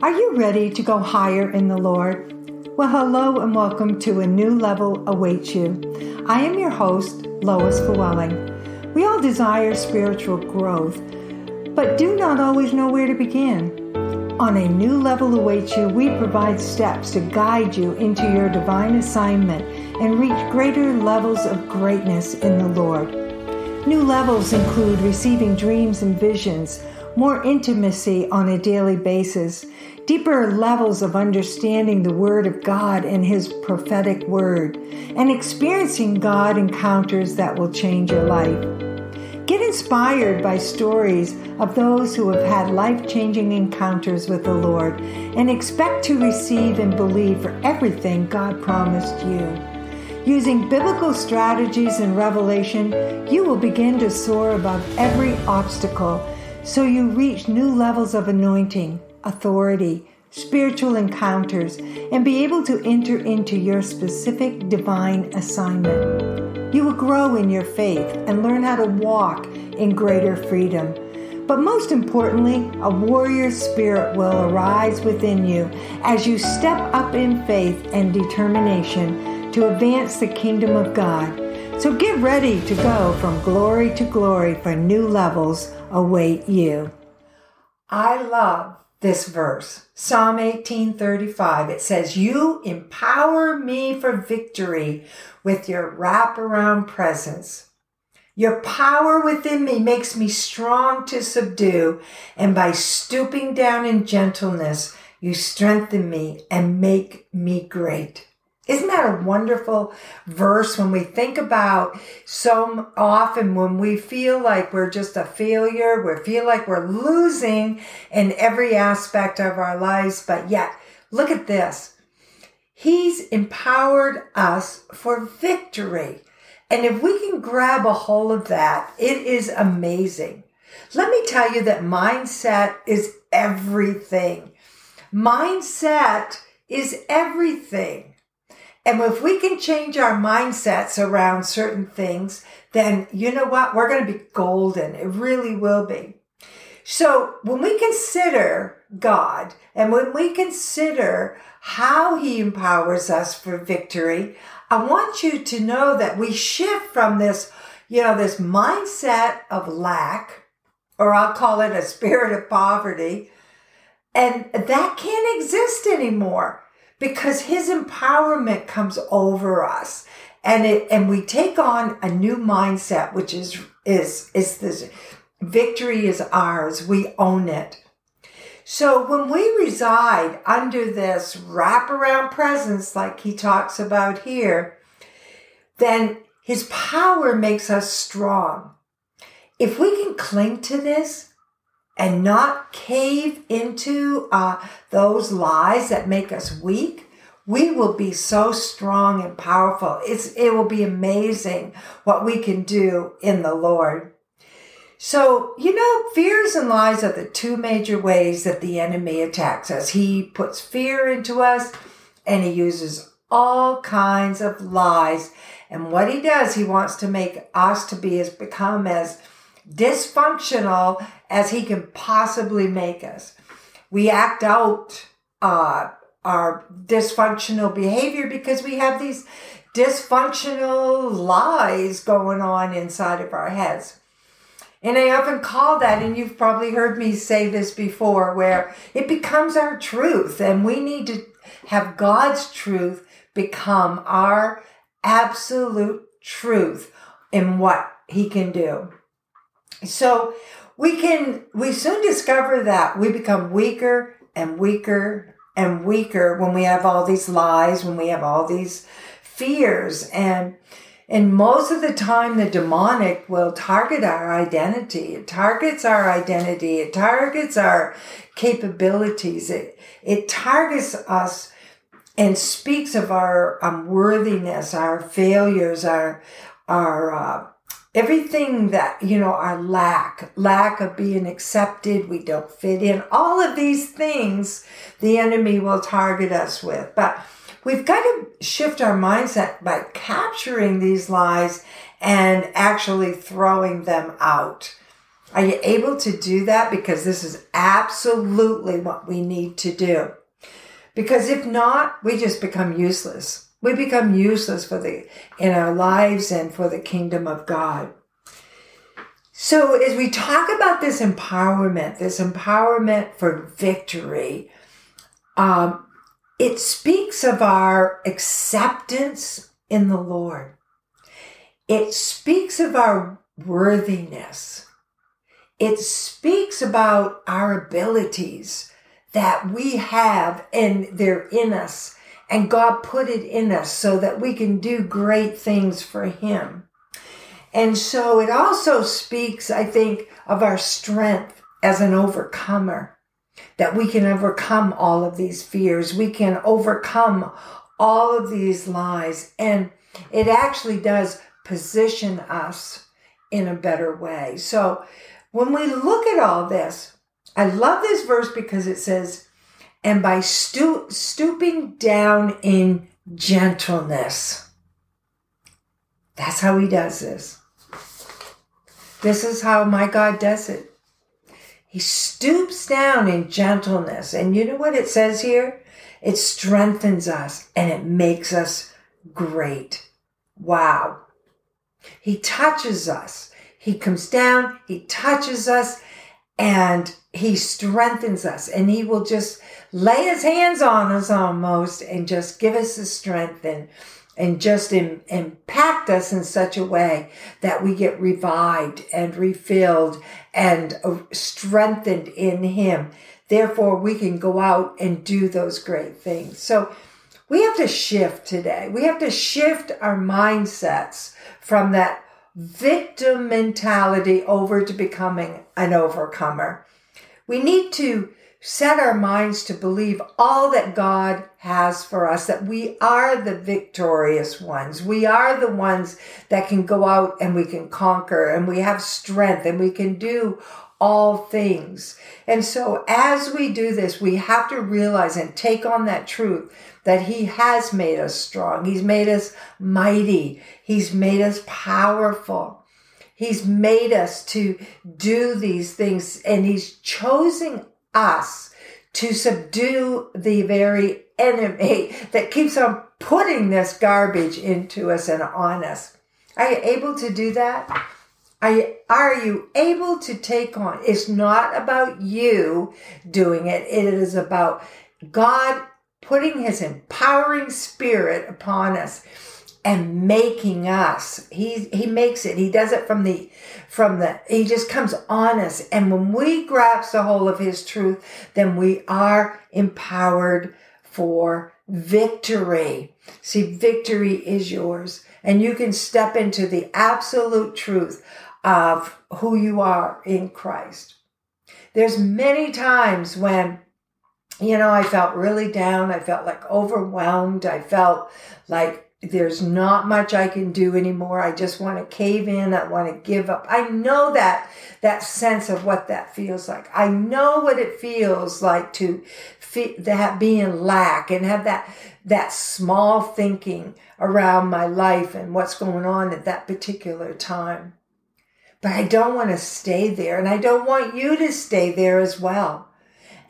Are you ready to go higher in the Lord? Well, hello and welcome to A New Level Awaits You. I am your host, Lois Llewellyn. We all desire spiritual growth, but do not always know where to begin. On A New Level Awaits You, we provide steps to guide you into your divine assignment and reach greater levels of greatness in the Lord. New levels include receiving dreams and visions, more intimacy on a daily basis, deeper levels of understanding the Word of God and His prophetic Word, and experiencing God encounters that will change your life. Get inspired by stories of those who have had life changing encounters with the Lord and expect to receive and believe for everything God promised you. Using biblical strategies and revelation, you will begin to soar above every obstacle so you reach new levels of anointing authority, spiritual encounters, and be able to enter into your specific divine assignment. You will grow in your faith and learn how to walk in greater freedom. But most importantly, a warrior spirit will arise within you as you step up in faith and determination to advance the kingdom of God. So get ready to go from glory to glory for new levels await you. I love this verse. Psalm 1835. It says, You empower me for victory with your wraparound presence. Your power within me makes me strong to subdue, and by stooping down in gentleness, you strengthen me and make me great. Isn't that a wonderful verse when we think about so often when we feel like we're just a failure, we feel like we're losing in every aspect of our lives, but yet look at this. He's empowered us for victory. And if we can grab a hold of that, it is amazing. Let me tell you that mindset is everything. Mindset is everything. And if we can change our mindsets around certain things, then you know what? We're going to be golden. It really will be. So when we consider God and when we consider how he empowers us for victory, I want you to know that we shift from this, you know, this mindset of lack, or I'll call it a spirit of poverty, and that can't exist anymore because his empowerment comes over us. And it and we take on a new mindset which is is is this victory is ours. We own it. So when we reside under this wraparound presence like he talks about here then his power makes us strong. If we can cling to this and not cave into uh, those lies that make us weak, we will be so strong and powerful. It's, it will be amazing what we can do in the Lord. So, you know, fears and lies are the two major ways that the enemy attacks us. He puts fear into us and he uses all kinds of lies. And what he does, he wants to make us to be as become as dysfunctional as he can possibly make us. We act out uh, our dysfunctional behavior because we have these dysfunctional lies going on inside of our heads. And I often call that, and you've probably heard me say this before, where it becomes our truth, and we need to have God's truth become our absolute truth in what He can do. So we can, we soon discover that we become weaker and weaker and weaker when we have all these lies, when we have all these fears. And, and most of the time, the demonic will target our identity. It targets our identity. It targets our capabilities. It, it targets us and speaks of our unworthiness, our failures, our, our, uh, everything that, you know, our lack, lack of being accepted, we don't fit in, all of these things the enemy will target us with. But we've got to shift our mindset by capturing these lies and actually throwing them out. Are you able to do that? Because this is absolutely what we need to do. Because if not, we just become useless. We become useless for the, in our lives and for the kingdom of God. So as we talk about this empowerment, this empowerment for victory, um, it speaks of our acceptance in the Lord. It speaks of our worthiness. It speaks about our abilities that we have and they're in us. And God put it in us so that we can do great things for Him. And so it also speaks, I think, of our strength as an overcomer, that we can overcome all of these fears. We can overcome all of these lies. And it actually does position us in a better way. So when we look at all this, I love this verse because it says, and by stooping down in gentleness. That's how he does this. This is how my God does it. He stoops down in gentleness. And you know what it says here? It strengthens us and it makes us great. Wow. He touches us. He comes down, he touches us, and he strengthens us. And he will just lay his hands on us almost and just give us the strength and and just in, impact us in such a way that we get revived and refilled and uh, strengthened in him. Therefore, we can go out and do those great things. So we have to shift today. We have to shift our mindsets from that victim mentality over to becoming an overcomer. We need to set our minds to believe all that God has for us, that we are the victorious ones. We are the ones that can go out and we can conquer and we have strength and we can do all things. And so as we do this, we have to realize and take on that truth that he has made us strong. He's made us mighty. He's made us powerful. He's made us to do these things and he's chosen us to subdue the very enemy that keeps on putting this garbage into us and on us. Are you able to do that? Are you, are you able to take on? It's not about you doing it. It is about God putting his empowering spirit upon us and making us. He, he makes it. He does it from the, from the, he just comes on us. And when we grasp the whole of his truth, then we are empowered for victory. See, victory is yours and you can step into the absolute truth of who you are in Christ. There's many times when you know, I felt really down. I felt like overwhelmed. I felt like there's not much I can do anymore. I just want to cave in. I want to give up. I know that, that sense of what that feels like. I know what it feels like to that be in lack and have that, that small thinking around my life and what's going on at that particular time. But I don't want to stay there and I don't want you to stay there as well.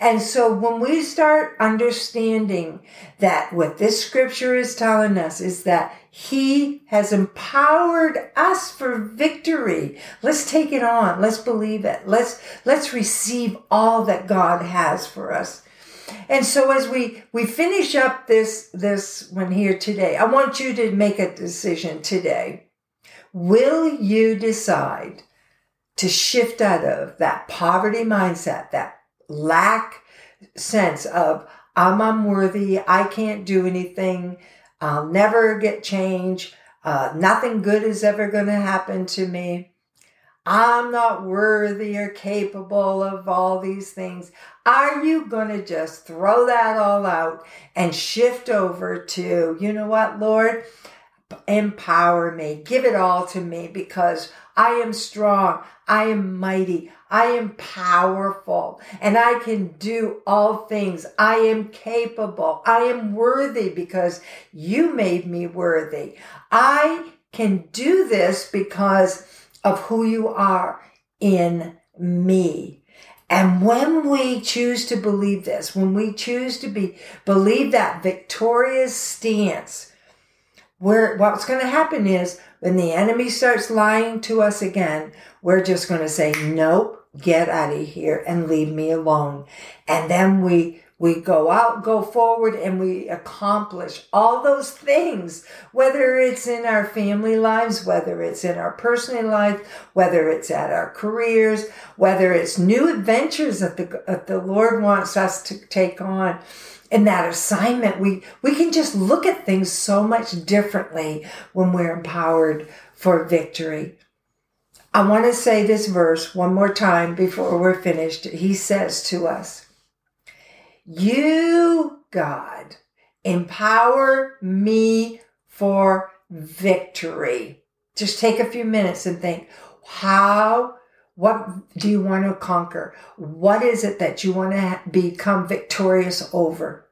And so when we start understanding that what this scripture is telling us is that he has empowered us for victory. Let's take it on. Let's believe it. Let's, let's receive all that God has for us. And so as we, we finish up this, this one here today, I want you to make a decision today. Will you decide to shift out of that poverty mindset, that lack sense of I'm unworthy, I can't do anything, I'll never get change, uh, nothing good is ever going to happen to me. I'm not worthy or capable of all these things. Are you going to just throw that all out and shift over to, you know what, Lord? Empower me. Give it all to me because I am strong. I am mighty. I am powerful and I can do all things. I am capable. I am worthy because you made me worthy. I can do this because of who you are in me. And when we choose to believe this, when we choose to be, believe that victorious stance, where what's going to happen is when the enemy starts lying to us again, we're just going to say, nope, get out of here and leave me alone. And then we we go out, go forward, and we accomplish all those things, whether it's in our family lives, whether it's in our personal life, whether it's at our careers, whether it's new adventures that the, that the Lord wants us to take on. In that assignment, we, we can just look at things so much differently when we're empowered for victory. I want to say this verse one more time before we're finished. He says to us, you, God, empower me for victory. Just take a few minutes and think, how, what do you want to conquer? What is it that you want to become victorious over?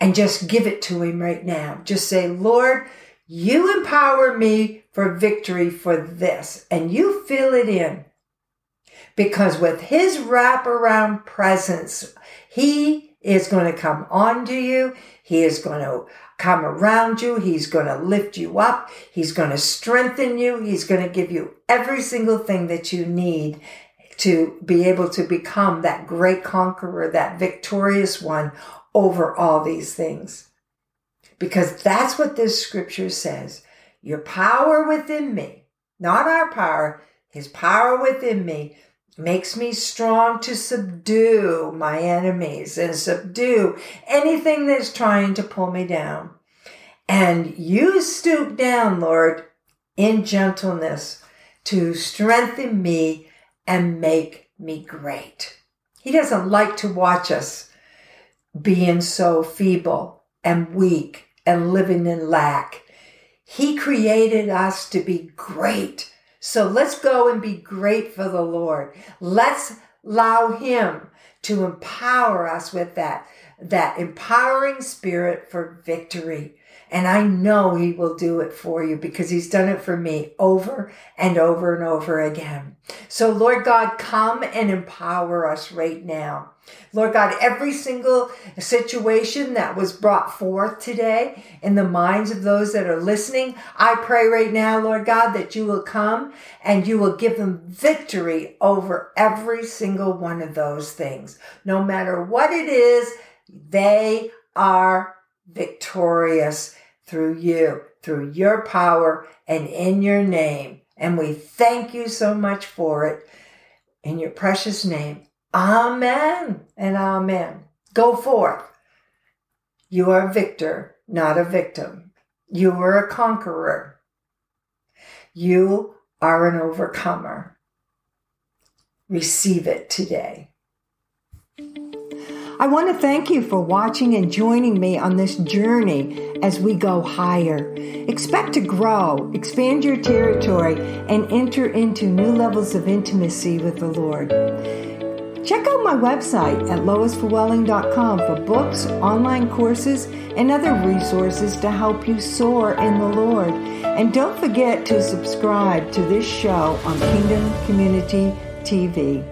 And just give it to him right now. Just say, Lord, you empower me for victory for this, and you fill it in. Because with his wraparound presence, he is going to come onto you. He is going to come around you. He's going to lift you up. He's going to strengthen you. He's going to give you every single thing that you need to be able to become that great conqueror, that victorious one over all these things. Because that's what this scripture says. Your power within me, not our power, his power within me makes me strong to subdue my enemies and subdue anything that's trying to pull me down. And you stoop down, Lord, in gentleness to strengthen me and make me great. He doesn't like to watch us being so feeble and weak and living in lack. He created us to be great so let's go and be great for the Lord. Let's allow Him to empower us with that, that empowering spirit for victory. And I know he will do it for you because he's done it for me over and over and over again. So Lord God, come and empower us right now. Lord God, every single situation that was brought forth today in the minds of those that are listening, I pray right now, Lord God, that you will come and you will give them victory over every single one of those things. No matter what it is, they are victorious through you, through your power and in your name. And we thank you so much for it. In your precious name. Amen and amen. Go forth. You are a victor, not a victim. You are a conqueror. You are an overcomer. Receive it today. I want to thank you for watching and joining me on this journey as we go higher. Expect to grow, expand your territory, and enter into new levels of intimacy with the Lord. Check out my website at loisforwelling.com for books, online courses, and other resources to help you soar in the Lord. And don't forget to subscribe to this show on Kingdom Community TV.